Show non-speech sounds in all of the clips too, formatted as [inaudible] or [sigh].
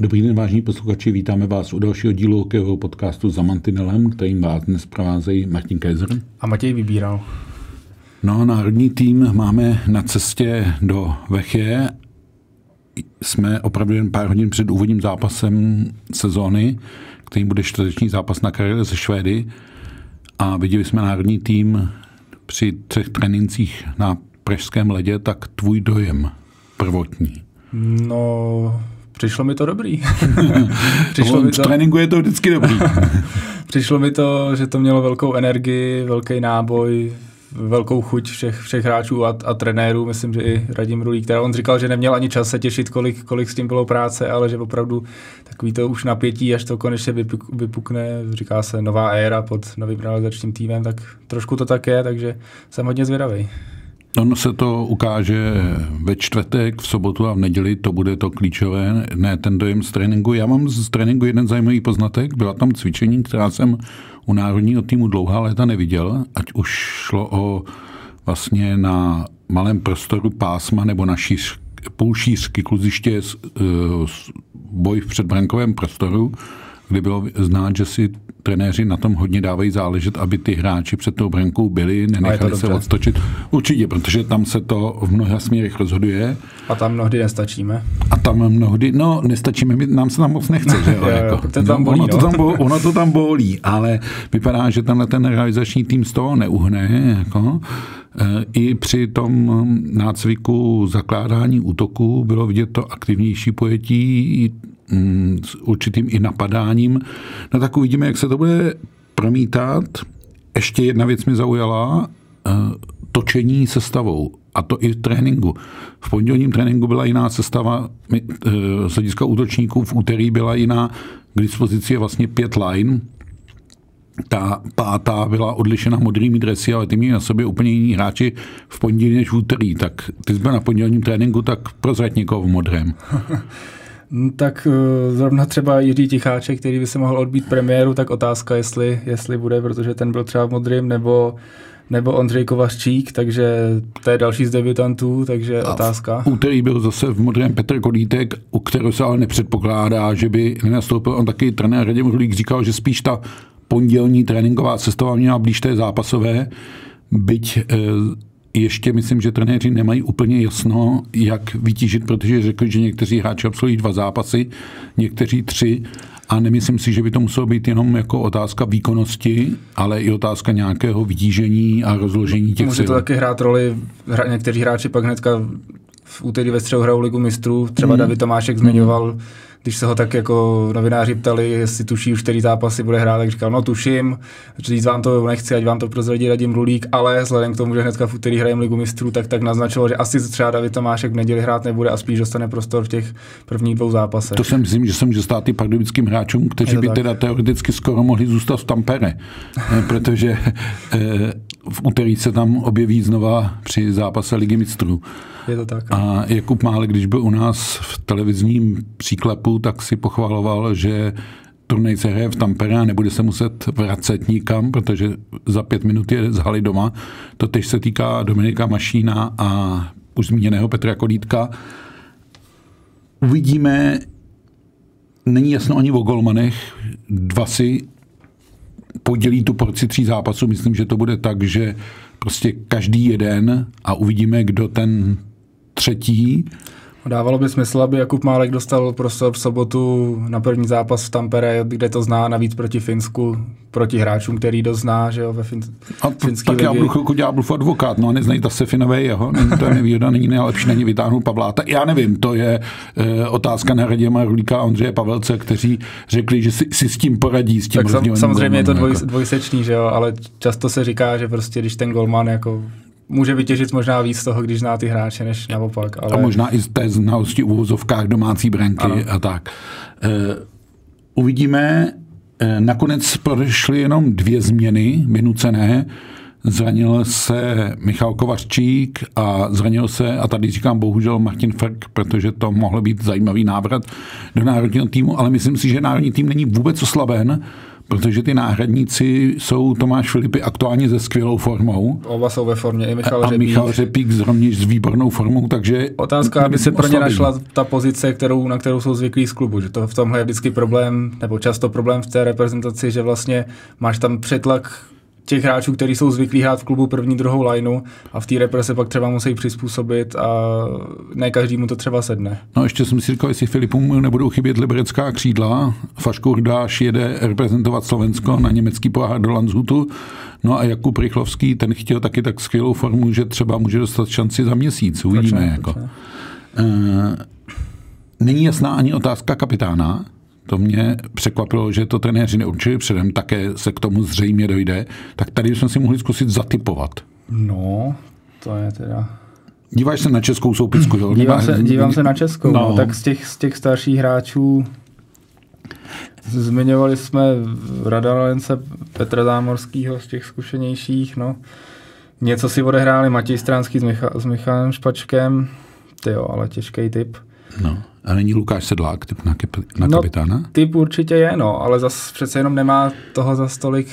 Dobrý den, vážní posluchači, vítáme vás u dalšího dílu hokejového podcastu za Mantinelem, kterým vás dnes provázejí Martin Kaiser a Matěj Vybíral. No, národní tým máme na cestě do Vechie. Jsme opravdu jen pár hodin před úvodním zápasem sezóny, který bude čtvrteční zápas na kariéře ze Švédy. A viděli jsme národní tým při třech trénincích na pražském ledě, tak tvůj dojem prvotní. No, přišlo mi to dobrý. [laughs] přišlo mi to... V tréninku je to vždycky dobrý. [laughs] přišlo mi to, že to mělo velkou energii, velký náboj, velkou chuť všech, všech hráčů a, a trenérů. Myslím, že i Radim Rulík, která on říkal, že neměl ani čas se těšit, kolik, kolik s tím bylo práce, ale že opravdu takový to už napětí, až to konečně vypukne, říká se nová éra pod novým realizačním týmem, tak trošku to tak je, takže jsem hodně zvědavý. Ono se to ukáže ve čtvrtek, v sobotu a v neděli, to bude to klíčové, ne ten dojem z tréninku. Já mám z tréninku jeden zajímavý poznatek, byla tam cvičení, která jsem u národního týmu dlouhá léta neviděl, ať už šlo o vlastně na malém prostoru pásma nebo na šíř, půlšířky kluziště eh, boj v předbrankovém prostoru, kdy bylo znát, že si trenéři na tom hodně dávají záležet, aby ty hráči před tou brankou byli, nenechali se odstočit. Určitě, protože tam se to v mnoha směrech rozhoduje. A tam mnohdy nestačíme. A tam mnohdy, no nestačíme, nám se tam moc nechce, že jo? [laughs] jako. to tam bolí, ono, to no. tam bolí, ono to tam bolí, ale vypadá, že tenhle ten realizační tým z toho neuhne. Jako. E, I při tom nácviku zakládání útoku bylo vidět to aktivnější pojetí Mm, s určitým i napadáním. No tak uvidíme, jak se to bude promítat. Ještě jedna věc mi zaujala, eh, točení sestavou, a to i v tréninku. V pondělním tréninku byla jiná sestava eh, z hlediska útočníků, v úterý byla jiná, k dispozici je vlastně pět line, ta pátá byla odlišena modrými dresy, ale ty měli na sobě úplně jiní hráči v pondělí než v úterý. Tak ty jsi byl na pondělním tréninku, tak prozrať někoho v modrém. [laughs] No, tak eh, zrovna třeba Jiří Ticháček, který by se mohl odbít premiéru, tak otázka, jestli, jestli bude, protože ten byl třeba v modrým, nebo nebo Ondřej Kovařčík, takže to je další z debutantů, takže a otázka. V úterý byl zase v modrém Petr Kolítek, u kterého se ale nepředpokládá, že by nenastoupil. On taky trenér Radim Rulík říkal, že spíš ta pondělní tréninková sestava měla blíž té zápasové, byť eh, ještě myslím, že trenéři nemají úplně jasno, jak vytížit, protože řekli, že někteří hráči absolvují dva zápasy, někteří tři a nemyslím si, že by to muselo být jenom jako otázka výkonnosti, ale i otázka nějakého vytížení a rozložení těch Může sil. to taky hrát roli, hra, někteří hráči pak hnedka v úterý ve středu hrajou ligu mistrů, třeba mm. David Tomášek zmiňoval, mm když se ho tak jako novináři ptali, jestli tuší už který zápasy bude hrát, tak říkal, no tuším, říct vám to nechci, ať vám to prozradí Radim Rulík, ale vzhledem k tomu, že hnedka v úterý hrajeme ligu mistrů, tak tak naznačilo, že asi třeba David Tomášek v neděli hrát nebude a spíš dostane prostor v těch prvních dvou zápasech. To si myslím, že se může stát i pardubickým hráčům, kteří by tak. teda teoreticky skoro mohli zůstat v Tampere, [laughs] eh, protože eh, v úterý se tam objeví znova při zápase ligy mistrů. Je to tak. A Jakub Málek, když byl u nás v televizním příklepu, tak si pochvaloval, že turnaj se hraje v Tampere a nebude se muset vracet nikam, protože za pět minut je z haly doma. To tež se týká Dominika Mašína a už zmíněného Petra Kolítka. Uvidíme, není jasno ani o golmanech, dva si podělí tu porci tří zápasů. Myslím, že to bude tak, že prostě každý jeden a uvidíme, kdo ten třetí. Dávalo by smysl, aby Jakub Málek dostal prostor v sobotu na první zápas v Tampere, kde to zná navíc proti Finsku, proti hráčům, který to zná, že jo, ve fin- a to, finský tak ligy. já budu chvilku ďáblův advokát, no neznají ta Sefinové jeho, není to je nevýhoda, není nejlepší, není vytáhnout Pavláta. Já nevím, to je e, otázka na radě Marulíka a Ondřeje Pavelce, kteří řekli, že si, si s tím poradí, s tím Tak sam, samozřejmě je to dvoj, jako. dvojsečný, že jo, ale často se říká, že prostě když ten golman jako může vytěžit možná víc toho, když zná ty hráče, než naopak. Ale... A možná i z té znalosti uvozovkách domácí branky ano. a tak. E, uvidíme, e, nakonec prošly jenom dvě změny vynucené. Zranil se Michal Kovařčík a zranil se, a tady říkám bohužel Martin Frk, protože to mohl být zajímavý návrat do národního týmu, ale myslím si, že národní tým není vůbec oslaben, protože ty náhradníci jsou Tomáš Filipy aktuálně ze skvělou formou. Oba jsou ve formě, i Michal a Řepík. Michal Řepík rovněž s výbornou formou, takže... Otázka, aby se pro ně našla ta pozice, kterou, na kterou jsou zvyklí z klubu, že to v tomhle je vždycky problém, nebo často problém v té reprezentaci, že vlastně máš tam přetlak těch hráčů, kteří jsou zvyklí hrát v klubu první, druhou lineu a v té repre se pak třeba musí přizpůsobit a ne každý mu to třeba sedne. No ještě jsem si říkal, jestli Filipům nebudou chybět liberecká křídla. Faškur Dáš jede reprezentovat Slovensko na německý pohár do Landshutu. No a Jakub Rychlovský, ten chtěl taky tak skvělou formu, že třeba může dostat šanci za měsíc. Uvidíme. Proč ne, jako. Proč ne? Uh, není jasná ani otázka kapitána. To mě překvapilo, že to trenéři neurčili předem, také se k tomu zřejmě dojde. Tak tady jsme si mohli zkusit zatypovat. No, to je teda... Díváš se na českou soupisku, jo? Dívám se, dívám se na českou, no. no. tak z těch, z těch starších hráčů zmiňovali jsme Radalence Petra Zámorského z těch zkušenějších, no. Něco si odehráli Matěj Stránský s, Micha, s Michalem Špačkem, ty jo, ale těžký typ. No. A není Lukáš Sedlák typ na, kep, na no, kapitána? Typ určitě je, no, ale zas přece jenom nemá toho za stolik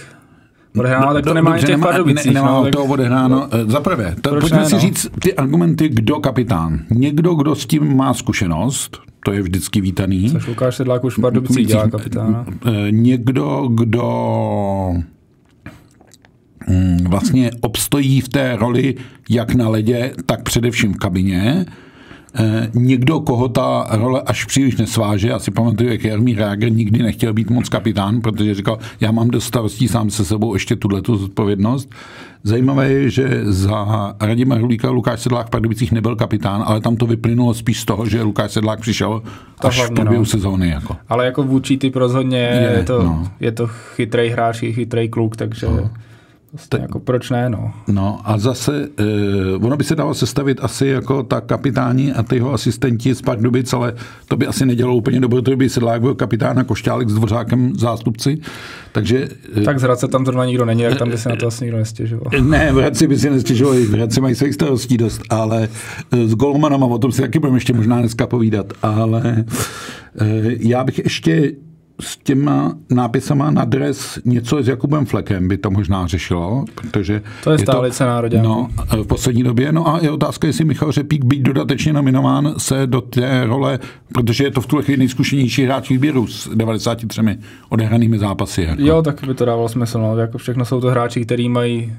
odehráno, no, tak to do, nemá dobře, těch ne, nemá no, to odehráno. No, Za prvé, to, pojďme ne, si no? říct ty argumenty, kdo kapitán. Někdo, kdo s tím má zkušenost, to je vždycky vítaný. Což Lukáš Sedlák už v Pardubicích dělá kapitána. Eh, někdo, kdo hm, vlastně obstojí v té roli jak na ledě, tak především v kabině někdo, koho ta role až příliš nesváže, asi pamatuju, jak Jarmír Ráger nikdy nechtěl být moc kapitán, protože říkal, já mám dost starostí sám se sebou ještě tuhle zodpovědnost. Zajímavé je, že za Radima Hrulíka Lukáš Sedlák v Pardubicích nebyl kapitán, ale tam to vyplynulo spíš z toho, že Lukáš Sedlák přišel to až hlavně, v průběhu no. sezóny. Jako. Ale jako vůči typ rozhodně je, je, to, no. je to chytrý hráč, chytrý kluk, takže... No Vlastně jako proč ne, no. No a zase, uh, ono by se dalo sestavit asi jako ta kapitáni a ty jeho asistenti z Pardubic, ale to by asi nedělalo úplně dobře, to by Sedlák byl kapitán a Košťálek s Dvořákem zástupci, takže... Uh, tak z Hradce tam zrovna nikdo není, jak tam by se na to asi nikdo nestěžoval. Ne, v Hradci by si nestěžoval, v Hradci mají svých starostí dost, ale uh, s Golmanama, o tom si taky budeme ještě možná dneska povídat, ale uh, já bych ještě s těma nápisama na dres něco s Jakubem Flekem by to možná řešilo, protože... To je stálice národě. No, v poslední době. No a je otázka, jestli Michal Řepík být dodatečně nominován se do té role, protože je to v tuhle chvíli nejzkušenější hráč výběru s 93 odehranými zápasy. Jako. Jo, tak by to dávalo smysl. No. Jako všechno jsou to hráči, kteří mají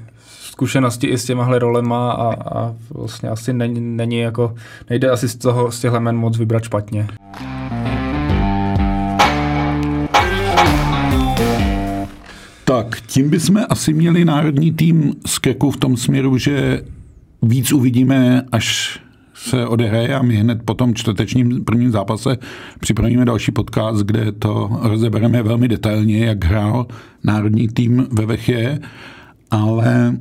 zkušenosti i s těmahle rolema a, a vlastně asi není, není jako, nejde asi z toho, z těchhle men moc vybrat špatně. Tak, tím bychom asi měli národní tým z keku v tom směru, že víc uvidíme, až se odehraje a my hned po tom čtvrtečním prvním zápase připravíme další podcast, kde to rozebereme velmi detailně, jak hrál národní tým ve Vechě, ale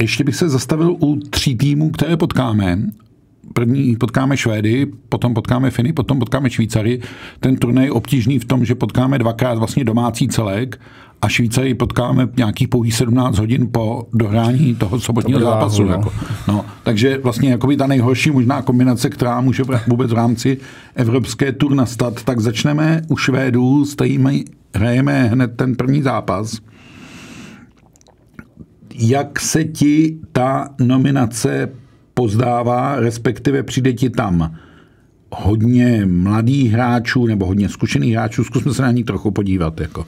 ještě bych se zastavil u tří týmů, které potkáme. První potkáme Švédy, potom potkáme Finy, potom potkáme Švýcary. Ten turnaj je obtížný v tom, že potkáme dvakrát vlastně domácí celek a Švýcary potkáme nějakých pouhých 17 hodin po dohrání toho sobotního to zápasu. No. Jako. No, takže vlastně jako ta nejhorší možná kombinace, která může vůbec v rámci evropské tur nastat, tak začneme u Švédů, stojíme, hrajeme hned ten první zápas. Jak se ti ta nominace pozdává, respektive přijde ti tam hodně mladých hráčů nebo hodně zkušených hráčů, zkusme se na ní trochu podívat. Jako.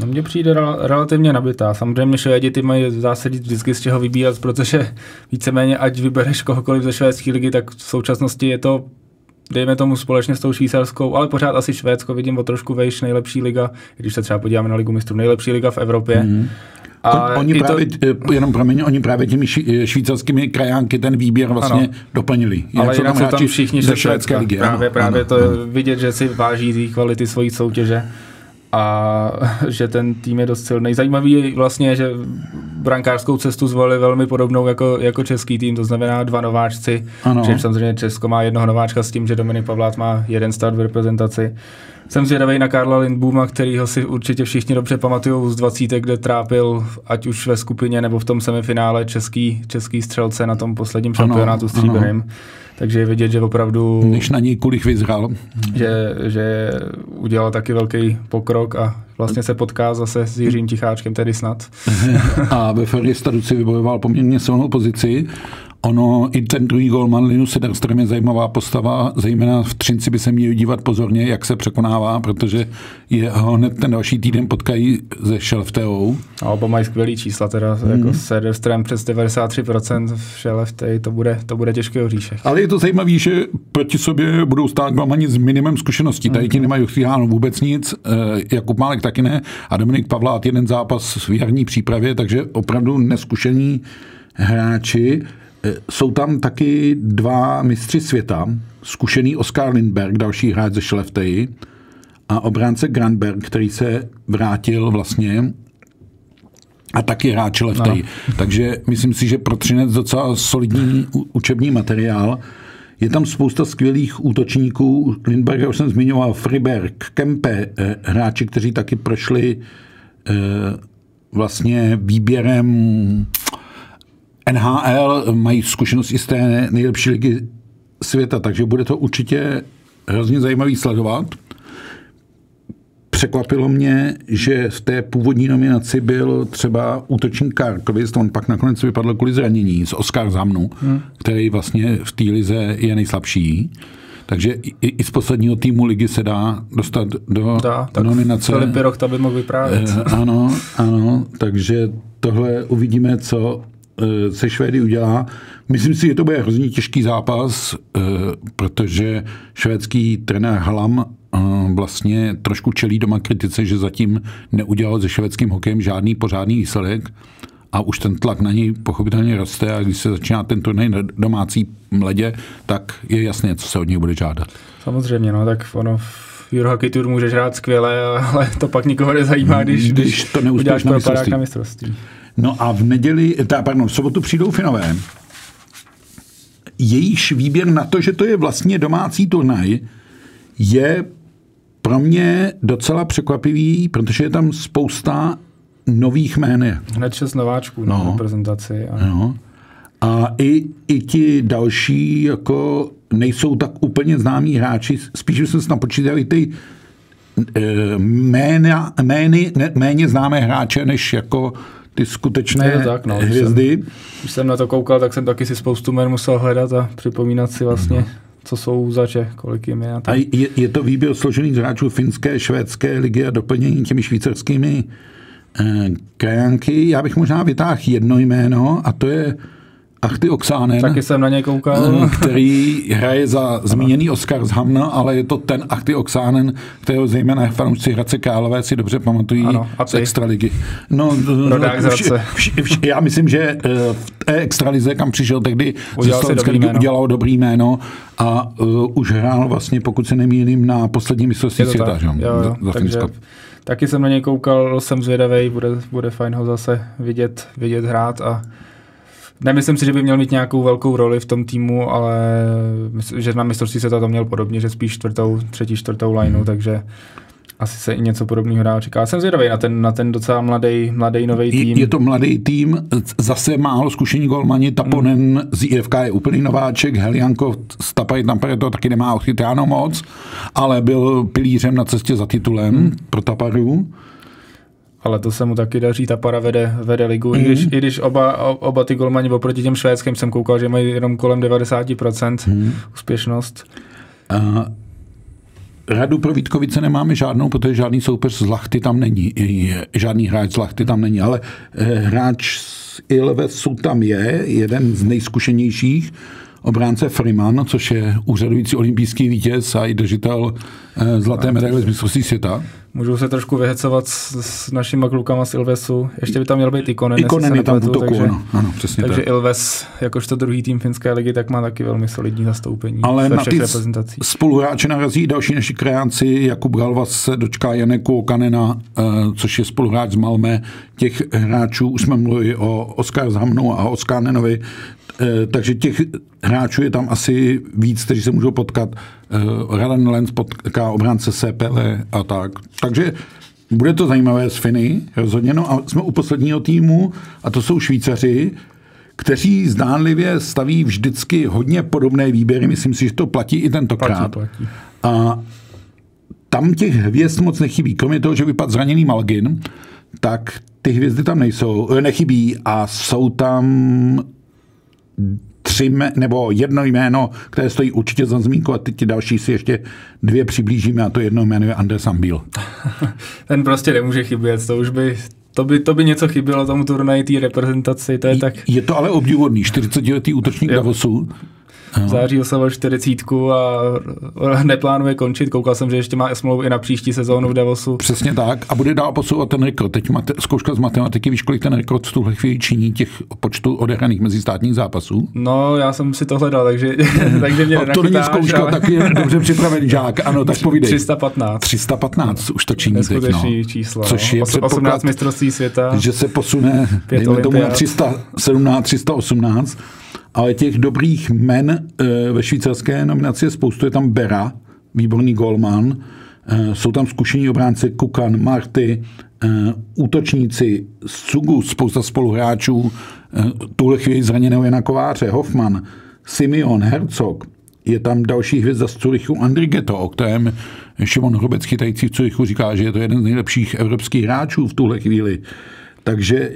No mně přijde rel- relativně nabitá. Samozřejmě Švédi ty mají zásadě vždycky z čeho vybírat, protože víceméně ať vybereš kohokoliv ze švédské ligy, tak v současnosti je to dejme tomu společně s tou švýcarskou, ale pořád asi Švédsko vidím o trošku vejš, nejlepší liga, když se třeba podíváme na ligu mistrů, nejlepší liga v Evropě. Mm-hmm. A oni právě, to... Eh, jenom promiň, oni právě těmi eh, švýcarskými krajánky ten výběr vlastně ano. doplnili. Ale jinak jsou tam všichni ze švédské ligy. Právě, ano, právě ano, to je vidět, že si váží kvality svojí soutěže a [laughs] že ten tým je dost silný. Zajímavý je vlastně, že brankářskou cestu zvolili velmi podobnou jako, jako český tým, to znamená dva nováčci, ano. že samozřejmě Česko má jednoho nováčka s tím, že Dominik Pavlát má jeden start v reprezentaci. Jsem zvědavý na Karla Lindbuma, kterýho si určitě všichni dobře pamatují z 20, kde trápil ať už ve skupině nebo v tom semifinále český, český střelce na tom posledním šampionátu stříbrným. Takže je vidět, že opravdu... Než na něj kulich vyzral. Že, že udělal taky velký pokrok a vlastně se potká zase s Jiřím Ticháčkem, tedy snad. [laughs] a ve Ferristadu si vybojoval poměrně silnou pozici Ono, i ten druhý golman Linus Sederström je zajímavá postava, zejména v Třinci by se měli dívat pozorně, jak se překonává, protože je ho hned ten další týden potkají ze Šelfteou. A oba mají skvělý čísla, teda hmm. jako Sederström přes 93% v Šelftej, to bude, to bude těžký oříšek. Ale je to zajímavé, že proti sobě budou stát golmani s minimem zkušeností. Tady ti hmm. nemají uchyláno vůbec nic, eh, Jakub Málek taky ne a Dominik Pavlát jeden zápas v jarní přípravě, takže opravdu neskušení hráči. Eh, jsou tam taky dva mistři světa, zkušený Oskar Lindberg, další hráč ze Šlefteji, a obránce Grandberg, který se vrátil vlastně a taky hráč Šlefteji. No. Takže myslím si, že pro Třinec docela solidní učební materiál. Je tam spousta skvělých útočníků. Lindberga už jsem zmiňoval, Friberg, Kempe, eh, hráči, kteří taky prošli eh, vlastně výběrem NHL mají zkušenost i z té nejlepší ligy světa, takže bude to určitě hrozně zajímavý sledovat. Překvapilo mě, že v té původní nominaci byl třeba útočník Karkovist, on pak nakonec vypadl kvůli zranění z Oscar Zamnu, hmm. který vlastně v té lize je nejslabší. Takže i, i z posledního týmu ligy se dá dostat do dá, tak nominace. Filip Pirok by mohl vyprávět. Eh, ano, ano, takže tohle uvidíme, co se Švédy udělá. Myslím si, že to bude hrozně těžký zápas, eh, protože švédský trenér Hlam eh, vlastně trošku čelí doma kritice, že zatím neudělal se švédským hokejem žádný pořádný výsledek a už ten tlak na něj pochopitelně roste a když se začíná ten turnaj na domácí ledě, tak je jasné, co se od něj bude žádat. Samozřejmě, no tak ono v Eurohockey Tour můžeš hrát skvěle, ale to pak nikoho nezajímá, když, když, když to uděláš pro mistrovství. No a v neděli, ta, pardon, v sobotu přijdou Finové. Jejíž výběr na to, že to je vlastně domácí turnaj, je pro mě docela překvapivý, protože je tam spousta nových jmén. Hned šest nováčků no. na reprezentaci. A... No. A i, i ti další jako nejsou tak úplně známí hráči, spíš jsme se napočítali ty e, ména, mény, ne, méně známé hráče, než jako ty skutečné tak, no, hvězdy. Když jsem, když jsem na to koukal, tak jsem taky si spoustu men musel hledat a připomínat si vlastně, no. co jsou zače, kolik jim je. A, a je, je to výběr složený z hráčů finské, švédské ligy a doplnění těmi švýcarskými eh, krajanky. Já bych možná vytáhl jedno jméno a to je Achty Oxánen. Taky jsem na něj koukal. Eh, který hraje za zmíněný Oscar z Hamna, ale je to ten Achty Oxánen, kterého zejména fanoušci Hradce Králové si dobře pamatují ano, z extraligy. No, vš, vš, vš, já myslím, že eh, v té extralize, kam přišel tehdy udělal ze Slovenské ligy, udělal dobrý jméno a uh, už hrál vlastně, pokud se nemýlím, na poslední mistrovství světa. Jo, jo, za takže, taky jsem na něj koukal, jsem zvědavý, bude, bude fajn ho zase vidět, vidět hrát a Nemyslím si, že by měl mít nějakou velkou roli v tom týmu, ale myslím, že na mistrovství se to měl podobně, že spíš čtvrtou, třetí, čtvrtou lineu, hmm. takže asi se i něco podobného dá čeká. Jsem zvědavý na ten, na ten docela mladý, mladý nový tým. Je, je to mladý tým, zase málo zkušení golmani, Taponen hmm. z IFK je úplný nováček, Helianko z Tapaj to taky nemá ochytáno moc, ale byl pilířem na cestě za titulem hmm. pro Taparu ale to se mu taky daří, ta para vede, vede ligu, mm. i, když, i když oba, oba ty golmani oproti těm švédským jsem koukal, že mají jenom kolem 90% mm. úspěšnost. Uh, Radu pro Vítkovice nemáme žádnou, protože žádný soupeř z Lachty tam není. Žádný hráč z Lachty tam není, ale eh, hráč z Ilvesu tam je, jeden z nejzkušenějších obránce Freeman, což je úřadující olympijský vítěz a i držitel eh, zlaté medaile z mistrovství světa. Můžu se trošku vyhecovat s, s našimi klukama z Ilvesu. Ještě by tam měl být Ikonen. Ikonen je tam v útoku, takže, ano, ano, přesně takže tak. Ilves, jakožto druhý tým finské ligy, tak má taky velmi solidní zastoupení Ale na ty spoluhráče narazí další naši krajánci. Jakub Galvas se dočká Janeku Okanena, eh, což je spoluhráč z Malmé. Těch hráčů už jsme mluvili o Oskar Zhamnu a Oskanenovi Eh, takže těch hráčů je tam asi víc, kteří se můžou potkat. Eh, Ralen Lenz potká obránce CPL a tak. Takže bude to zajímavé s Finy, rozhodně. No a jsme u posledního týmu a to jsou Švýcaři, kteří zdánlivě staví vždycky hodně podobné výběry. Myslím si, že to platí i tentokrát. Platí, platí. A tam těch hvězd moc nechybí. Kromě toho, že vypadl zraněný Malgin, tak ty hvězdy tam nejsou, eh, nechybí a jsou tam tři, nebo jedno jméno, které stojí určitě za zmínku a ty ti další si ještě dvě přiblížíme a to jedno jméno je Andres Ambil. [laughs] Ten prostě nemůže chybět, to už by, to by, to by něco chybělo tomu turnaji, té reprezentaci, to je tak... Je to ale obdivodný, 40-letý útočník Davosu, v září oslavil 40 a [laughs] neplánuje končit. Koukal jsem, že ještě má smlouvu i na příští sezónu v Davosu. Přesně tak. A bude dál posouvat ten rekord. Teď máte zkouška z matematiky, víš, kolik ten rekord v tuhle chvíli činí těch počtu odehraných mezistátních zápasů? No, já jsem si to hledal, takže, [laughs] takže mě [laughs] To není zkouška, ale... tak je dobře připravený žák. Ano, tak povídej. 315. 315 už to činí teď, no. číslo. Což je 18 mistrovství světa. Že se posune, dejme tomu na 317, 318 ale těch dobrých men e, ve švýcarské nominaci je spoustu. Je tam Bera, výborný golman, e, jsou tam zkušení obránci Kukan, Marty, e, útočníci Sugu, spousta spoluhráčů, tuhle chvíli zraněného Jana Kováře, Hoffman, Simeon, Herzog, je tam další hvězda z Curychu, Andrigetto, o kterém Šimon Hrubec chytající v Curychu říká, že je to jeden z nejlepších evropských hráčů v tuhle chvíli. Takže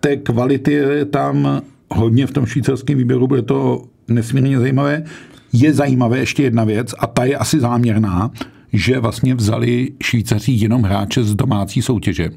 té kvality je tam hodně v tom švýcarském výběru, bude to nesmírně zajímavé. Je zajímavé ještě jedna věc a ta je asi záměrná, že vlastně vzali Švýcaří jenom hráče z domácí soutěže.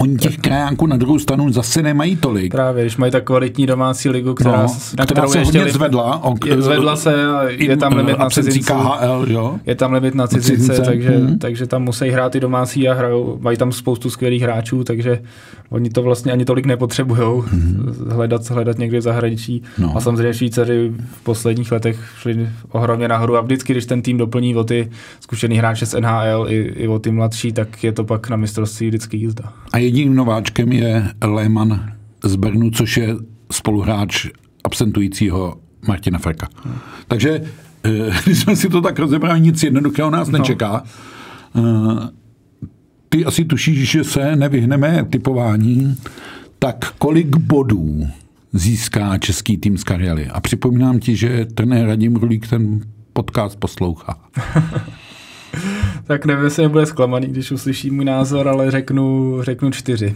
Oni těch krajánků na druhou stranu zase nemají tolik. Právě, když mají tak kvalitní domácí ligu, která, no, na která se hodně li... zvedla. O, je, zvedla se a je tam limit na cizince. KHL, jo? Je tam limit na cizince, cizince. Takže, hmm. takže tam musí hrát i domácí a hrajou, mají tam spoustu skvělých hráčů, takže oni to vlastně ani tolik nepotřebují hmm. hledat, hledat někde v zahraničí. No. A samozřejmě Švýcaři v posledních letech šli ohromně nahoru a vždycky, když ten tým doplní o ty zkušený hráče z NHL i, i o ty mladší, tak je to pak na mistrovství vždycky jízda. A jediným nováčkem je Lehmann z Bernu, což je spoluhráč absentujícího Martina Freka. Hmm. Takže eh, [laughs] když jsme si to tak rozebrali, nic jednoduchého nás no. nečeká. Eh, ty asi tušíš, že se nevyhneme typování, tak kolik bodů získá český tým z Karely. A připomínám ti, že ten Radim Rulík ten podcast poslouchá. [laughs] [laughs] tak nevím, jestli nebude zklamaný, když uslyší můj názor, ale řeknu, řeknu čtyři.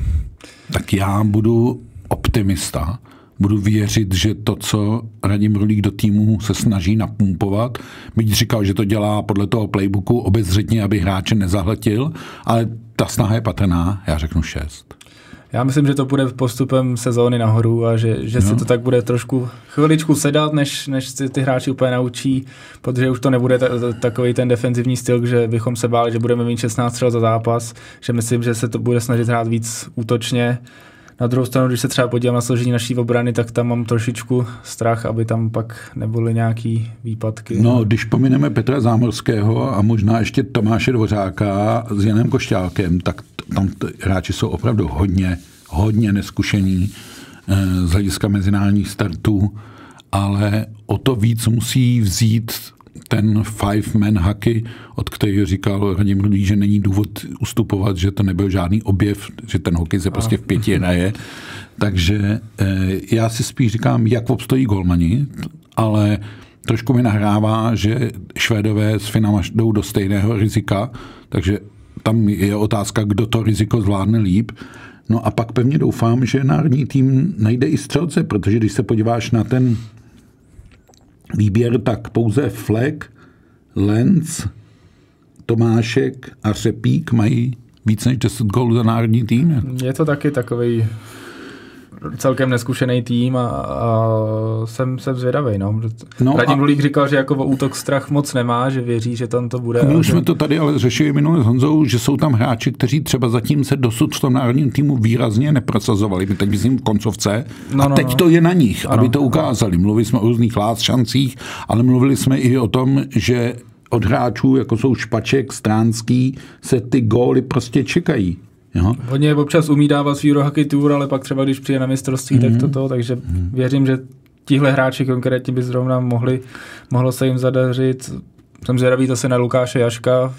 Tak já budu optimista. Budu věřit, že to, co Radim Rulík do týmu se snaží napumpovat, byť říkal, že to dělá podle toho playbooku obezřetně, aby hráče nezahltil, ale ta snaha je patrná, já řeknu šest. Já myslím, že to bude postupem sezóny nahoru a že, že no. si to tak bude trošku chviličku sedat, než, než si ty hráči úplně naučí, protože už to nebude ta, takový ten defenzivní styl, že bychom se báli, že budeme mít 16 střel za zápas, že myslím, že se to bude snažit hrát víc útočně. Na druhou stranu, když se třeba podívám na složení naší obrany, tak tam mám trošičku strach, aby tam pak nebyly nějaký výpadky. No, když pomineme Petra Zámorského a možná ještě Tomáše Dvořáka s Janem Košťálkem, tak tam hráči jsou opravdu hodně, hodně neskušení eh, z hlediska mezinárodních startů, ale o to víc musí vzít ten five-man hacky, od kterého říkal Radim Rudý, že není důvod ustupovat, že to nebyl žádný objev, že ten hokej se prostě v pěti hraje. Takže eh, já si spíš říkám, jak obstojí golmani, ale trošku mi nahrává, že Švédové s Finama jdou do stejného rizika, takže tam je otázka, kdo to riziko zvládne líp. No a pak pevně doufám, že národní tým najde i střelce, protože když se podíváš na ten výběr, tak pouze Fleck, Lenz, Tomášek a Řepík mají víc než 10 gólů za národní tým. Je to taky takový celkem neskušený tým a, a jsem, jsem zvědavý. No. no Radim Lulík říkal, že jako útok strach moc nemá, že věří, že tam to bude. My už jsme to tady ale řešili minule s Honzou, že jsou tam hráči, kteří třeba zatím se dosud v tom národním týmu výrazně neprosazovali. My teď myslím v koncovce. No, a no, teď no. to je na nich, ano, aby to ukázali. Mluvili jsme o různých lás šancích, ale mluvili jsme i o tom, že od hráčů, jako jsou Špaček, Stránský, se ty góly prostě čekají. Jo? Hodně občas umí dávat svý Eurohockey Tour, ale pak třeba když přijde na mistrovství, mm-hmm. tak to to, takže mm-hmm. věřím, že tihle hráči konkrétně by zrovna mohli, mohlo se jim zadařit. Jsem zvědavý zase na Lukáše Jaška,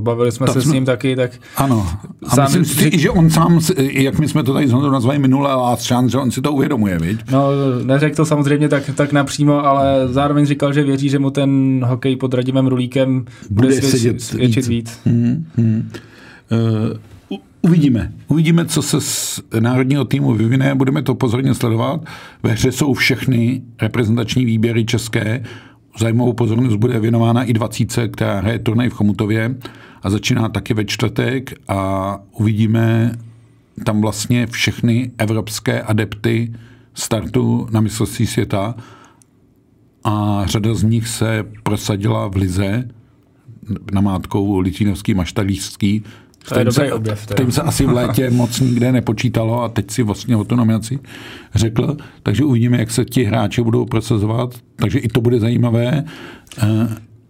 bavili jsme tak se jsme, s ním taky, tak... Ano, a sám, myslím si, že on sám, jak my jsme to tady znovu nazvali minule last chance, že on si to uvědomuje, viď? No, neřekl to samozřejmě tak, tak napřímo, ale zároveň říkal, že věří, že mu ten hokej pod Radimem Rulíkem bude, bude svědčit, svědčit víc. víc. Hmm, hmm. Uh, Uvidíme. Uvidíme, co se z národního týmu vyvine, budeme to pozorně sledovat. Ve hře jsou všechny reprezentační výběry české. Zajímavou pozornost bude věnována i 20, která hraje turnaj v Chomutově a začíná taky ve čtvrtek a uvidíme tam vlastně všechny evropské adepty startu na mistrovství světa a řada z nich se prosadila v Lize na mátkou Litvínovský, Maštalířský, to je dobrý se, objev. Tím se asi v létě [laughs] moc nikde nepočítalo a teď si vlastně o tu nominaci řekl. Takže uvidíme, jak se ti hráči budou prosazovat. Takže i to bude zajímavé.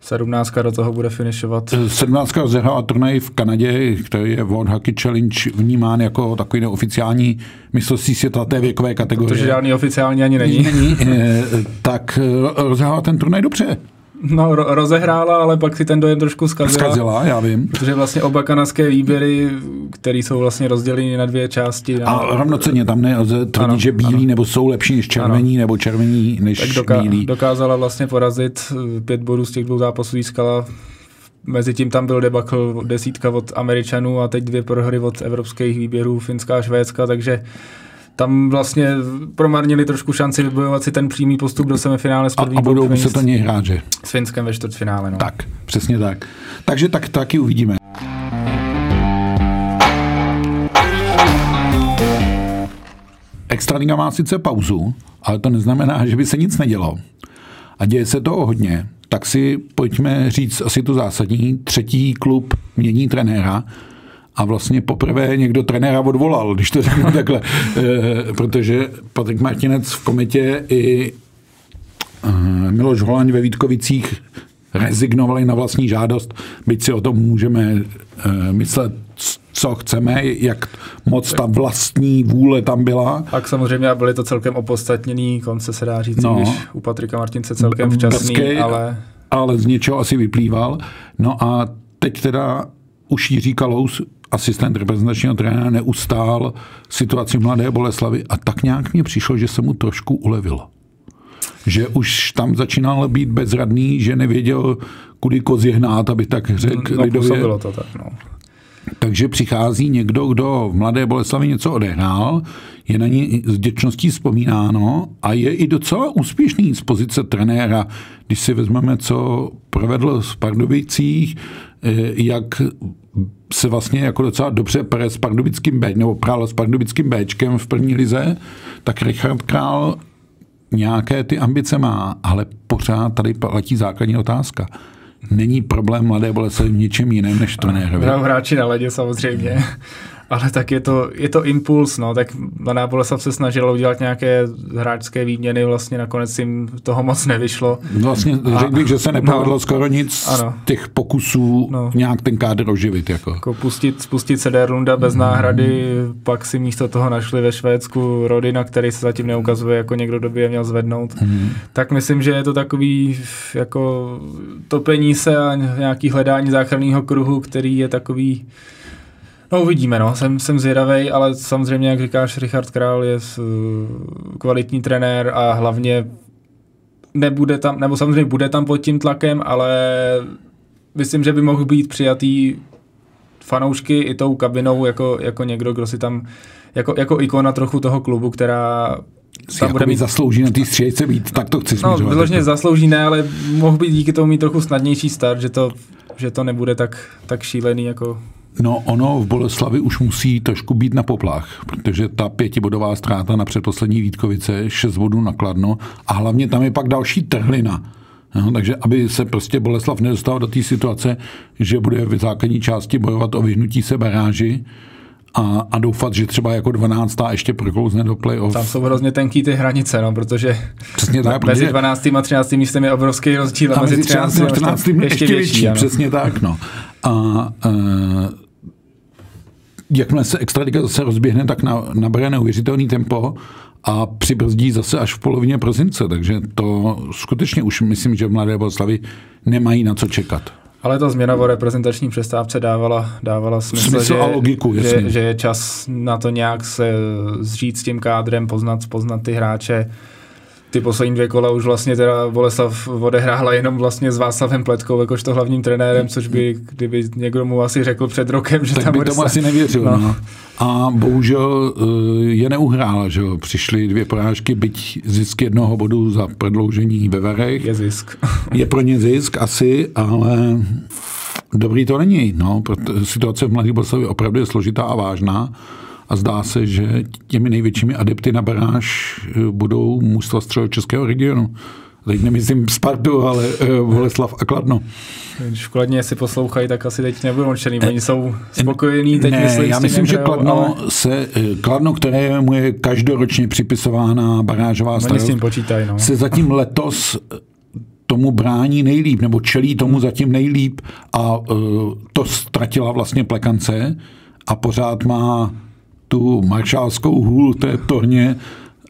17 do toho bude finišovat. 17 rozehrála turnaj v Kanadě, který je World Hockey Challenge vnímán jako takový neoficiální mistrovství světa té věkové kategorie. Protože žádný oficiální ani není. není eh, tak eh, rozehrála ten turnaj dobře. No, ro- rozehrála, ale pak si ten dojem trošku zkazila. Zkazila, já vím. Protože vlastně oba kanadské výběry, které jsou vlastně rozděleny na dvě části. Na... A rovnoceně tam nelze tvrdit, ano, že bílí ano. nebo jsou lepší než červení, ano. nebo červení než tak doká- bílí. dokázala vlastně porazit eh, pět bodů z těch dvou zápasů získala Mezitím tam byl debakl desítka od Američanů a teď dvě prohry od evropských výběrů Finská a Švédska, takže tam vlastně promarnili trošku šanci vybojovat si ten přímý postup do semifinále s A, a budou to něj hrát, že? S Finskem ve čtvrtfinále, no. Tak, přesně tak. Takže tak taky uvidíme. Extraliga má sice pauzu, ale to neznamená, že by se nic nedělo. A děje se to hodně. Tak si pojďme říct asi tu zásadní. Třetí klub mění trenéra a vlastně poprvé někdo trenéra odvolal, když to řeknu [laughs] takhle, e, protože Patrik Martinec v komitě i e, Miloš Holaň ve Vítkovicích rezignovali na vlastní žádost, byť si o tom můžeme e, myslet, co chceme, jak moc ta vlastní vůle tam byla. Tak samozřejmě byly to celkem opostatněný konce, se dá říct, no, když u Patrika Martince celkem včasný, Brzky, ale... Ale z něčeho asi vyplýval. No a teď teda už Jiří Kalous asistent reprezentačního trenéra neustál situaci Mladé Boleslavy a tak nějak mně přišlo, že se mu trošku ulevilo. Že už tam začínal být bezradný, že nevěděl, kudy kozy hnát, aby tak řekl no, lidově. to tak, no. Takže přichází někdo, kdo v Mladé Boleslavi něco odehrál, je na ní s děčností vzpomínáno a je i docela úspěšný z pozice trenéra. Když si vezmeme, co provedl v Pardubicích, jak se vlastně jako docela dobře pere s pardubickým B, nebo prál s pardubickým Bčkem v první lize, tak Richard Král nějaké ty ambice má, ale pořád tady platí základní otázka. Není problém mladé Boleslavy v ničem jiném než trenérovi. Hráči na ledě samozřejmě ale tak je to, je to impuls, no, tak Mladá Boleslav se snažila udělat nějaké hráčské výměny, vlastně nakonec jim toho moc nevyšlo. Vlastně řekl bych, že se nepovedlo no, skoro nic ano. z těch pokusů no. nějak ten kádr oživit. Jako. jako pustit, spustit Sederlunda bez náhrady, mm. pak si místo toho našli ve Švédsku Rodina, který se zatím neukazuje jako někdo, kdo by je měl zvednout. Mm. Tak myslím, že je to takový jako topení se a nějaký hledání záchranného kruhu, který je takový No uvidíme, no. Jsem, jsem zvědavý, ale samozřejmě, jak říkáš, Richard Král je uh, kvalitní trenér a hlavně nebude tam, nebo samozřejmě bude tam pod tím tlakem, ale myslím, že by mohl být přijatý fanoušky i tou kabinou jako, jako někdo, kdo si tam, jako, jako ikona trochu toho klubu, která si tam bude mít... zaslouží na té být, tak to chci No, vyloženě zaslouží ne, ale mohl být díky tomu mít trochu snadnější start, že to, že to nebude tak, tak šílený jako No ono v Boleslavi už musí trošku být na poplach, protože ta pětibodová ztráta na předposlední Vítkovice, šest bodů nakladno a hlavně tam je pak další trhlina. No, takže aby se prostě Boleslav nedostal do té situace, že bude v základní části bojovat o vyhnutí se baráži, a, a doufat, že třeba jako 12. ještě proklouzne do playoff. Tam jsou hrozně tenký ty hranice, no, protože přesně tak, mezi protože... 12. a 13. místem je obrovský rozdíl a, mezi 13. a 14. ještě, ještě větší, větší, přesně tak. No. A, a jakmile se extraliga zase rozběhne, tak na, nabere neuvěřitelný tempo a přibrzdí zase až v polovině prosince, takže to skutečně už myslím, že v Mladé Boleslavi nemají na co čekat. Ale ta změna o reprezentační přestávce dávala, dávala smysl, smysl že, a logiku, že, že je čas na to nějak se zřít s tím kádrem, poznat, poznat ty hráče, ty poslední dvě kola už vlastně teda Boleslav odehrála jenom vlastně s Václavem Pletkou jakožto hlavním trenérem, což by, kdyby někdo mu asi řekl před rokem, že tak tam by tomu asi nevěřil. No. No. A bohužel eh, je neuhrála, že jo. Přišly dvě porážky, byť zisk jednoho bodu za prodloužení ve Verech. Je zisk. je pro ně zisk asi, ale dobrý to není. No, situace v Mladý Boleslavi opravdu je složitá a vážná a zdá se, že těmi největšími adepty na baráž eh, budou mužstva střel českého regionu. Teď nemyslím Spartu, ale uh, Boleslav a Kladno. Když Kladně si poslouchají, tak asi teď nebudou černý. Oni jsou spokojení, teď ne, myslím, já myslím, že Kladno, ale... se, Kladno, které mu je každoročně připisována barážová starost, počítaj, no. se zatím letos tomu brání nejlíp, nebo čelí tomu zatím nejlíp a uh, to ztratila vlastně plekance a pořád má tu maršálskou hůl té torně,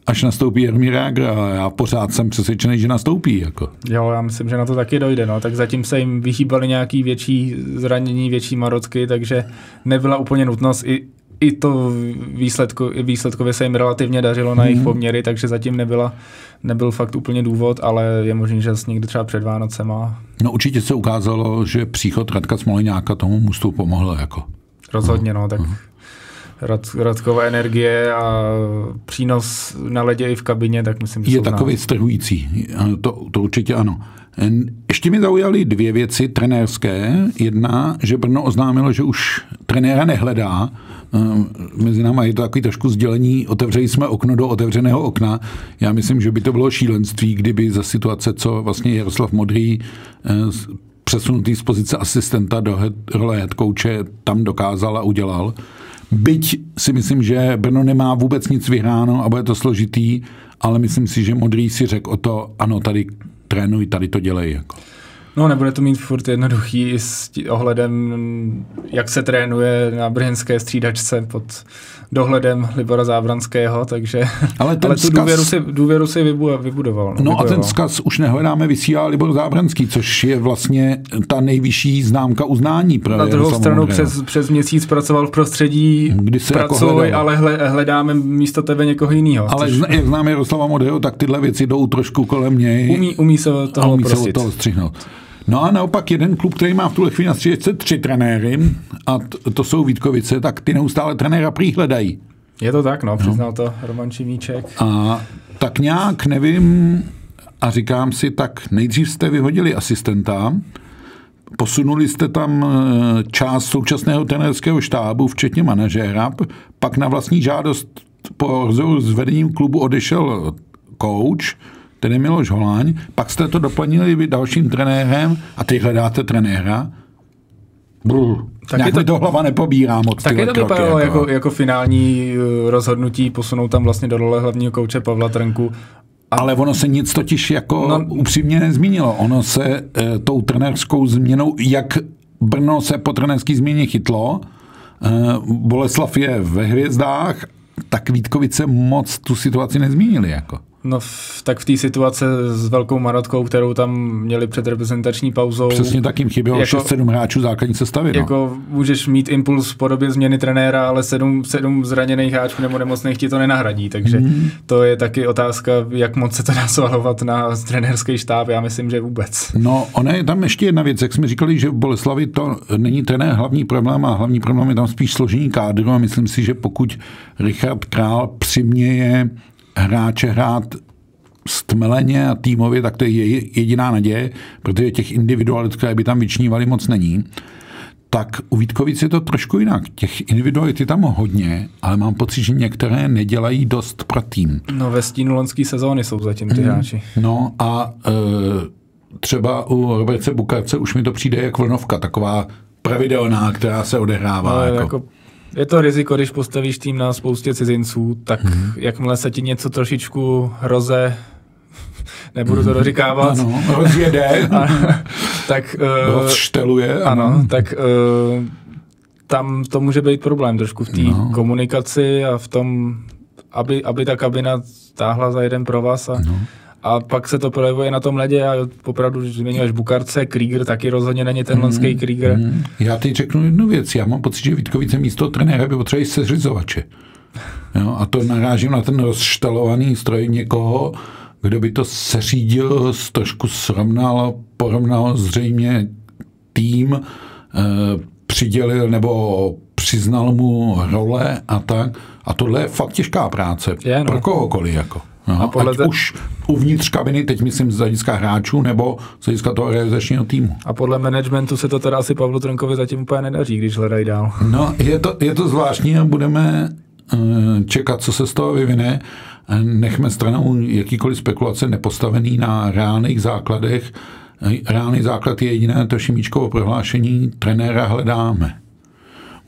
až nastoupí Jarmír Jágr a já pořád jsem přesvědčený, že nastoupí. Jako. Jo, já myslím, že na to taky dojde. No. Tak zatím se jim vyhýbaly nějaký větší zranění, větší marocky, takže nebyla úplně nutnost. I, i to výsledko, výsledkově se jim relativně dařilo na jejich mhm. poměry, takže zatím nebyla, nebyl fakt úplně důvod, ale je možný, že někdy třeba před Vánocem má. No určitě se ukázalo, že příchod Radka Smoleňáka tomu mužstvu pomohl. Jako. Rozhodně, no, tak uh-huh. Rad, Radkova energie a přínos na ledě i v kabině, tak myslím, že Je takový strhující, to, to určitě ano. Ještě mi zaujaly dvě věci trenérské. Jedna, že Brno oznámilo, že už trenéra nehledá. Mezi námi je to takový trošku sdělení, otevřeli jsme okno do otevřeného okna. Já myslím, že by to bylo šílenství, kdyby za situace, co vlastně Jaroslav Modrý eh, přesunutý z pozice asistenta do role head coache tam dokázal a udělal. Byť si myslím, že Brno nemá vůbec nic vyhráno a bude to složitý, ale myslím si, že Modrý si řekl o to, ano, tady trénuj, tady to dělej. Jako. No, nebude to mít furt jednoduchý s ohledem, jak se trénuje na brněnské střídačce pod dohledem Libora Zábranského, takže ale, ten ale tu vzkaz... důvěru si, důvěru si vybudoval. No, no a ten vzkaz už nehledáme, vysílá Libor Zábranský, což je vlastně ta nejvyšší známka uznání. Pro Na druhou stranu přes, přes měsíc pracoval v prostředí, kdy se jako pracuj, jako ale hledáme místo tebe někoho jiného. Ale což... jak známe Jaroslava Modrého, tak tyhle věci jdou trošku kolem něj. Umí, umí se toho umí se toho střihnout. No a naopak jeden klub, který má v tuhle chvíli na střídečce tři trenéry, a to jsou Vítkovice, tak ty neustále trenéra příhledají. Je to tak, no, přiznal no. to Roman Čimíček. A tak nějak nevím, a říkám si, tak nejdřív jste vyhodili asistenta, posunuli jste tam e, část současného trenérského štábu, včetně manažéra, pak na vlastní žádost po rozhovoru s vedením klubu odešel coach, tedy Miloš Holáň, pak jste to doplnili vy dalším trenérem a teď hledáte trenéra. Brr, tak nějak to, to hlava nepobírá moc. Taky to vypadalo jako, jako, jako finální uh, rozhodnutí posunout tam vlastně do role hlavního kouče Pavla Trnku. Ale ono se nic totiž jako no, upřímně nezmínilo. Ono se e, tou trenérskou změnou, jak Brno se po trenérské změně chytlo, e, Boleslav je ve hvězdách, tak Vítkovice moc tu situaci nezmínili. Jako. No, v, tak v té situaci s velkou marotkou, kterou tam měli před reprezentační pauzou. Přesně tak jim chybělo jako, 6-7 hráčů základní sestavy. No. Jako můžeš mít impuls v podobě změny trenéra, ale 7, 7 zraněných hráčů nebo nemocných ti to nenahradí. Takže mm. to je taky otázka, jak moc se to dá svalovat na trenérský štáb. Já myslím, že vůbec. No, ona je tam ještě jedna věc. Jak jsme říkali, že v Boleslavi to není trenér hlavní problém a hlavní problém je tam spíš složení kádru a myslím si, že pokud Richard Král přiměje hráče hrát stmeleně a týmově, tak to je jediná naděje, protože těch individualit, které by tam vyčnívaly, moc není. Tak u Vítkovic je to trošku jinak. Těch individualit je tam hodně, ale mám pocit, že některé nedělají dost pro tým. No ve stínu loňské sezóny jsou zatím ty mm, hráči. No a e, třeba u Roberce Bukarce už mi to přijde jak vlnovka, taková pravidelná, která se odehrává. No, jako... jako je to riziko, když postavíš tým na spoustě cizinců, tak mm-hmm. jakmile se ti něco trošičku roze, [laughs] nebudu to mhm. doříkávat. Ano, rozjede. [laughs] tak, uh, Rozšteluje. Ano, ano tak uh, tam to může být problém trošku v té no. komunikaci a v tom, aby, aby ta kabina táhla za jeden pro vás a, no. A pak se to projevuje na tom ledě a opravdu, když zmiňuješ Bukarce, Krieger taky rozhodně není ten mm, lonský Krieger. Mm. Já teď řeknu jednu věc, já mám pocit, že Vítkovice místo trenéra by potřebovali seřizovače. Jo, a to narážím na ten rozštalovaný stroj někoho, kdo by to seřídil, trošku srovnal, porovnal zřejmě tým, e, přidělil nebo přiznal mu role a tak. A tohle je fakt těžká práce je, no. pro kohokoliv. Jako. No, a podle ať te... už uvnitř kabiny, teď myslím z hlediska hráčů nebo z hlediska toho realizačního týmu. A podle managementu se to teda asi Pavlu Trnkovi zatím úplně nedaří, když hledají dál. No, je to, je to zvláštní a budeme uh, čekat, co se z toho vyvine. Nechme stranou jakýkoliv spekulace nepostavený na reálných základech. Reálný základ je jediné to Šimíčkovo prohlášení, trenéra hledáme.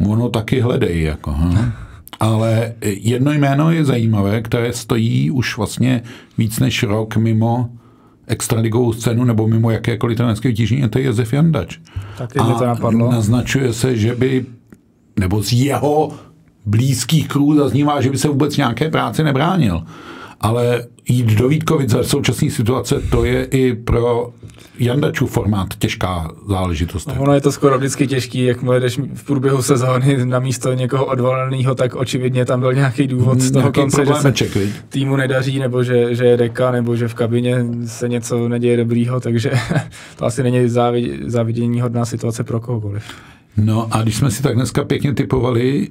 Ono taky hledej. Jako, hm? Ale jedno jméno je zajímavé, které stojí už vlastně víc než rok mimo extraligovou scénu nebo mimo jakékoliv trenerské vytížení, to je Josef Jandač. Taky mě to napadlo. naznačuje se, že by, nebo z jeho blízkých krů zaznívá, že by se vůbec nějaké práci nebránil. Ale jít do Vítkovic za současné situace, to je i pro Jandačů formát těžká záležitost. No, ono je to skoro vždycky těžký, jak jdeš v průběhu sezóny na místo někoho odvoleného, tak očividně tam byl nějaký důvod z toho konce, že se týmu nedaří, nebo že, že je deka, nebo že v kabině se něco neděje dobrýho, takže [laughs] to asi není závidění hodná situace pro kohokoliv. No a když jsme si tak dneska pěkně typovali,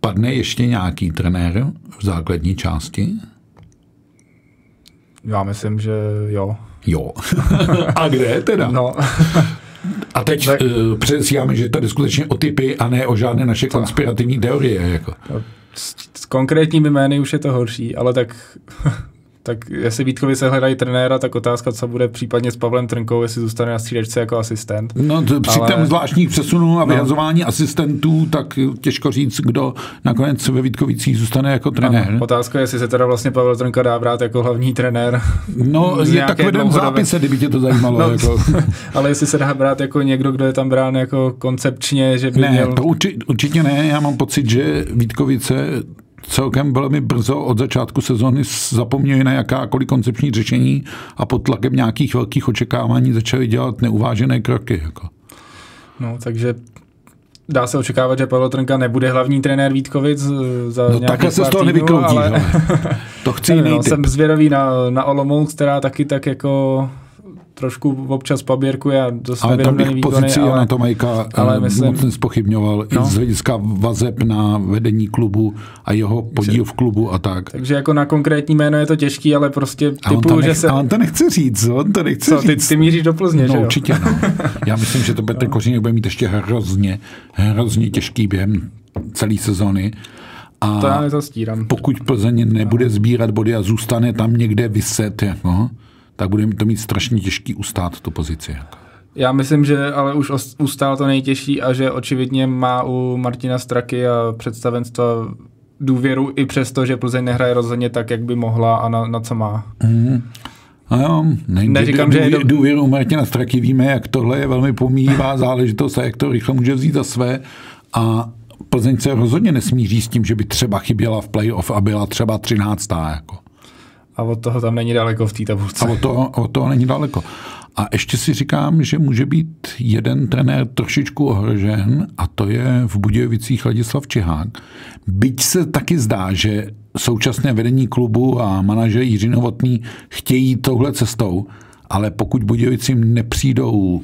padne ještě nějaký trenér v základní části? Já myslím, že jo. Jo. a kde teda? No. A teď tak, uh, předesíláme, že tady skutečně o typy a ne o žádné naše konspirativní teorie. Jako. S, s konkrétními jmény už je to horší, ale tak tak jestli Vítkovi se hledají trenéra, tak otázka, co bude případně s Pavlem Trnkou, jestli zůstane na střídačce jako asistent. No to, při Ale... tom zvláštních přesunů a no. vyhazování no. asistentů, tak těžko říct, kdo nakonec ve Vítkovicích zůstane jako trenér. No, otázka je, jestli se teda vlastně Pavel Trnka dá brát jako hlavní trenér. No, je tak vedem zápise, kdyby tě to zajímalo. no, jako. [laughs] ale jestli se dá brát jako někdo, kdo je tam brán jako koncepčně, že by ne, měl... to určitě, určitě ne, já mám pocit, že Vítkovice celkem velmi brzo od začátku sezóny zapomněli na jakákoliv koncepční řešení a pod tlakem nějakých velkých očekávání začali dělat neuvážené kroky. Jako. No, takže dá se očekávat, že Pavel Trnka nebude hlavní trenér Vítkovic za No takhle se z toho nevykroutí, ale... to chci [laughs] jiný no, Jsem zvědavý na, na Olomouc, která taky tak jako trošku občas paběrkuje a dost Ale tam bych pozici ale, na to Majka ale eh, myslím, moc nespochybňoval no. i z hlediska vazeb na vedení klubu a jeho podíl v klubu a tak. Takže jako na konkrétní jméno je to těžký, ale prostě typu, že se... A on to nechce říct, on to nechce Co, říct. Ty, ty míříš do Plzně, no, že jo? určitě, no. Já myslím, že to Petr no. Kořínek bude mít ještě hrozně, hrozně těžký během celé sezóny. A to já nezastírám. Pokud Plzeň nebude sbírat body a zůstane tam někde vyset, jako, tak bude to mít strašně těžký ustát tu pozici. Jako. Já myslím, že ale už ustál to nejtěžší a že očividně má u Martina Straky a představenstva důvěru i přesto, že Plzeň nehraje rozhodně tak, jak by mohla a na, na co má. Mm. A jo, nejde, Neříkám, že je důvěru Martina Straky víme, jak tohle je velmi pomíjivá [laughs] záležitost a jak to rychle může vzít za své a Plzeň se rozhodně nesmíří s tím, že by třeba chyběla v playoff a byla třeba třináctá. Jako. A od toho tam není daleko v té tabulce. A od toho, od toho není daleko. A ještě si říkám, že může být jeden trenér trošičku ohrožen a to je v Budějovicích Ladislav Čihák. Byť se taky zdá, že současné vedení klubu a manažer Jiří Novotný chtějí touhle cestou, ale pokud Budějovicím nepřijdou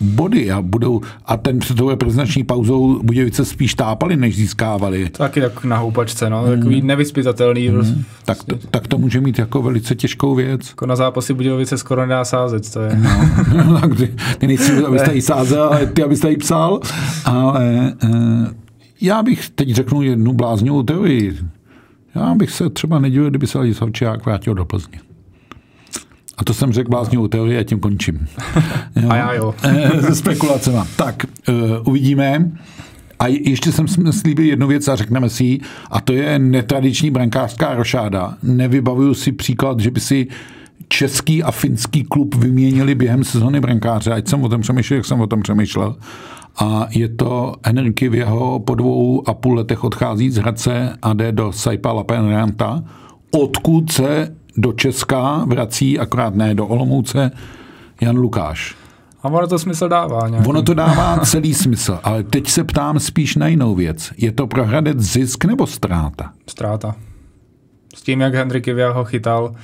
body a budou, a ten před tou reprezentační pauzou Budějovice spíš tápali, než získávali. Taky jak na houpačce, no, takový nevyspytatelný. Hmm. Prostě. Tak, to, tak to může mít jako velice těžkou věc. Jako na zápasy Budějovice skoro nedá sázet, to je. No, [laughs] tak ty, ty nejsi, abyste jí sázel, ale ty, abyste jí psal, ale eh, já bych teď řeknu jednu bláznivou teorii. Já bych se třeba nedivil, kdyby se Ladislav Čiák vrátil do Plzně. A to jsem řekl bláznivou teorii a tím končím. Jo? [laughs] A já jo. [laughs] Se spekulacemi. Tak, uh, uvidíme. A ještě jsem slíbil jednu věc a řekneme si ji, a to je netradiční brankářská rošáda. Nevybavuju si příklad, že by si český a finský klub vyměnili během sezóny brankáře, ať jsem o tom přemýšlel, jak jsem o tom přemýšlel. a je to Henriky v jeho po dvou a půl letech odchází z Hradce a jde do Saipa Lapenranta, odkud se do Česka vrací, akorát ne do Olomouce, Jan Lukáš. A ono to smysl dává. Nějaký. Ono to dává celý smysl, ale teď se ptám spíš na jinou věc. Je to pro Hradec zisk nebo ztráta? Ztráta. S tím, jak Hendrik ho chytal,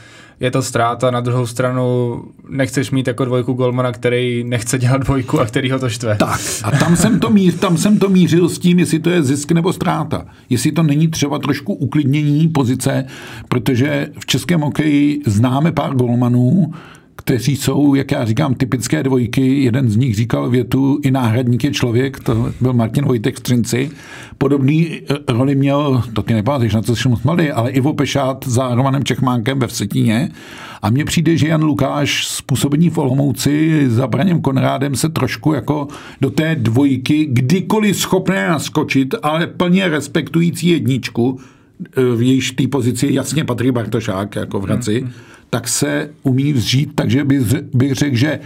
je to ztráta. Na druhou stranu nechceš mít jako dvojku golmana, který nechce dělat dvojku a který ho to štve. Tak a tam jsem to, míř, tam jsem to mířil s tím, jestli to je zisk nebo ztráta. Jestli to není třeba trošku uklidnění pozice, protože v českém hokeji známe pár golmanů, kteří jsou, jak já říkám, typické dvojky. Jeden z nich říkal větu, i náhradník je člověk, to byl Martin Vojtek Střinci. Podobný eh, roli měl, to ty nepamatuješ, na to jsi moc malý, ale Ivo Pešát za Romanem Čechmánkem ve Vsetíně. A mně přijde, že Jan Lukáš z působení v Olomouci za Braněm Konrádem se trošku jako do té dvojky kdykoliv schopné naskočit, ale plně respektující jedničku, eh, v jejíž té pozici jasně patří Bartošák, jako v Hradci, hmm tak se umí vzžít, takže bych, řekl, že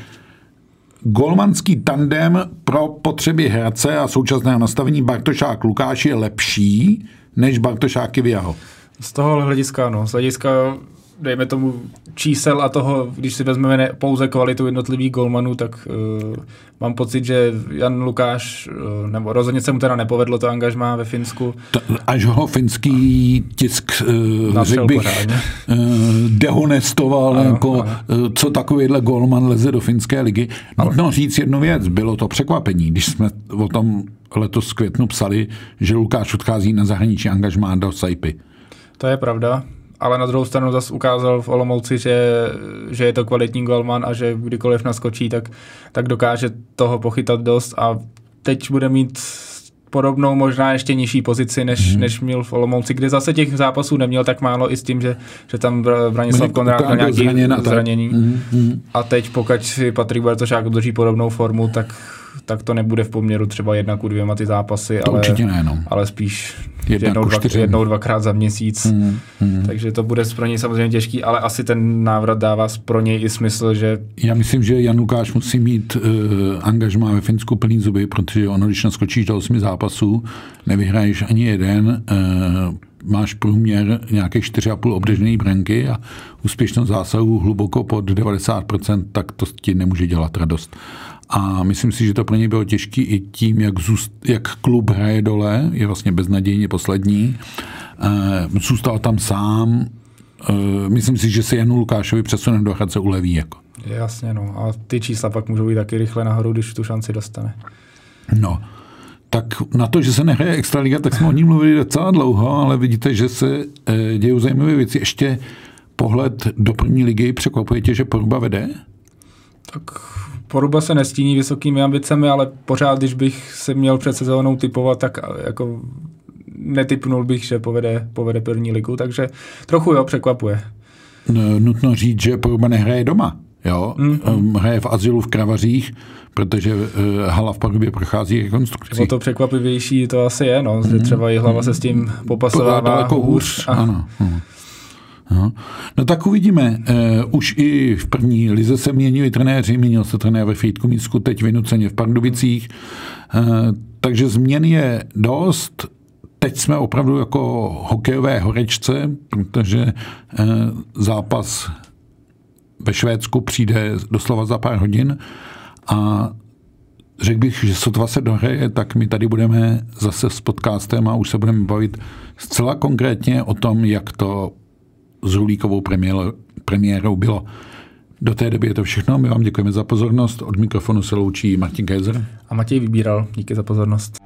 golmanský tandem pro potřeby Hradce a současného nastavení Bartošák Lukáš je lepší než Bartošáky Vyjaho. Z toho hlediska, no, z hlediska dejme tomu čísel a toho, když si vezmeme ne, pouze kvalitu jednotlivých golmanů, tak uh, mám pocit, že Jan Lukáš, uh, nebo rozhodně se mu teda nepovedlo to angažmá ve Finsku. To, až ho finský tisk, uh, řekl bych, uh, dehonestoval, ano, jako, ano. Uh, co takovýhle golman leze do finské ligy. No říct jednu věc, bylo to překvapení, když jsme o tom letos v květnu psali, že Lukáš odchází na zahraniční angažmá do Saipy. To je pravda ale na druhou stranu zase ukázal v Olomouci, že, že je to kvalitní golman a že kdykoliv naskočí, tak, tak dokáže toho pochytat dost a teď bude mít podobnou, možná ještě nižší pozici, než, hmm. než měl v Olomouci, kde zase těch zápasů neměl tak málo i s tím, že, že tam Branislav Konrád měl nějaké zranění. Hmm. A teď, pokud si Patrik Bartošák udrží podobnou formu, tak tak to nebude v poměru třeba jedna ku dvěma ty zápasy, to ale, určitě ne, no. ale spíš jedna jednou, dva, jednou, dvakrát za měsíc. Hmm, hmm. Takže to bude pro něj samozřejmě těžký, ale asi ten návrat dává pro něj i smysl, že... Já myslím, že Jan Lukáš musí mít uh, angažmá ve Finsku plný zuby, protože ono, když naskočíš do osmi zápasů, nevyhraješ ani jeden, uh, máš průměr nějaké 4,5 obdržené branky a úspěšnost zásahu hluboko pod 90%, tak to ti nemůže dělat radost. A myslím si, že to pro něj bylo těžké i tím, jak, zůst, jak klub hraje dole, je vlastně beznadějně poslední. E, zůstal tam sám. E, myslím si, že se Janu Lukášovi přesune do Hradce uleví. Jako. Jasně, no. A ty čísla pak můžou být taky rychle nahoru, když tu šanci dostane. No. Tak na to, že se nehraje Extraliga, tak jsme o ní mluvili docela dlouho, ale vidíte, že se e, dějou zajímavé věci. Ještě pohled do první ligy překvapuje tě, že Poruba vede? Tak Poruba se nestíní vysokými ambicemi, ale pořád, když bych se měl před sezónou typovat, tak jako netypnul bych, že povede, povede první ligu, takže trochu jo, překvapuje. No, nutno říct, že Poruba nehraje doma. Jo? Mm-hmm. Hraje v azylu v Kravařích, protože uh, hala v Parubě prochází rekonstrukcí. O to překvapivější to asi je, no, mm-hmm. že třeba i hlava se s tím popasovává hůř. hůř. Ano. ano. No. no tak uvidíme. Uh, už i v první lize se měnili trenéři, měnil se trenér ve Frýdku Mísku, teď vynuceně v Pardubicích. Uh, takže změn je dost. Teď jsme opravdu jako hokejové horečce, protože uh, zápas ve Švédsku přijde doslova za pár hodin a řekl bych, že sotva se dohraje, tak my tady budeme zase s podcastem a už se budeme bavit zcela konkrétně o tom, jak to s Hulíkovou premiérou bylo. Do té doby je to všechno. My vám děkujeme za pozornost. Od mikrofonu se loučí Martin Kézer. A Matěj Vybíral. Díky za pozornost.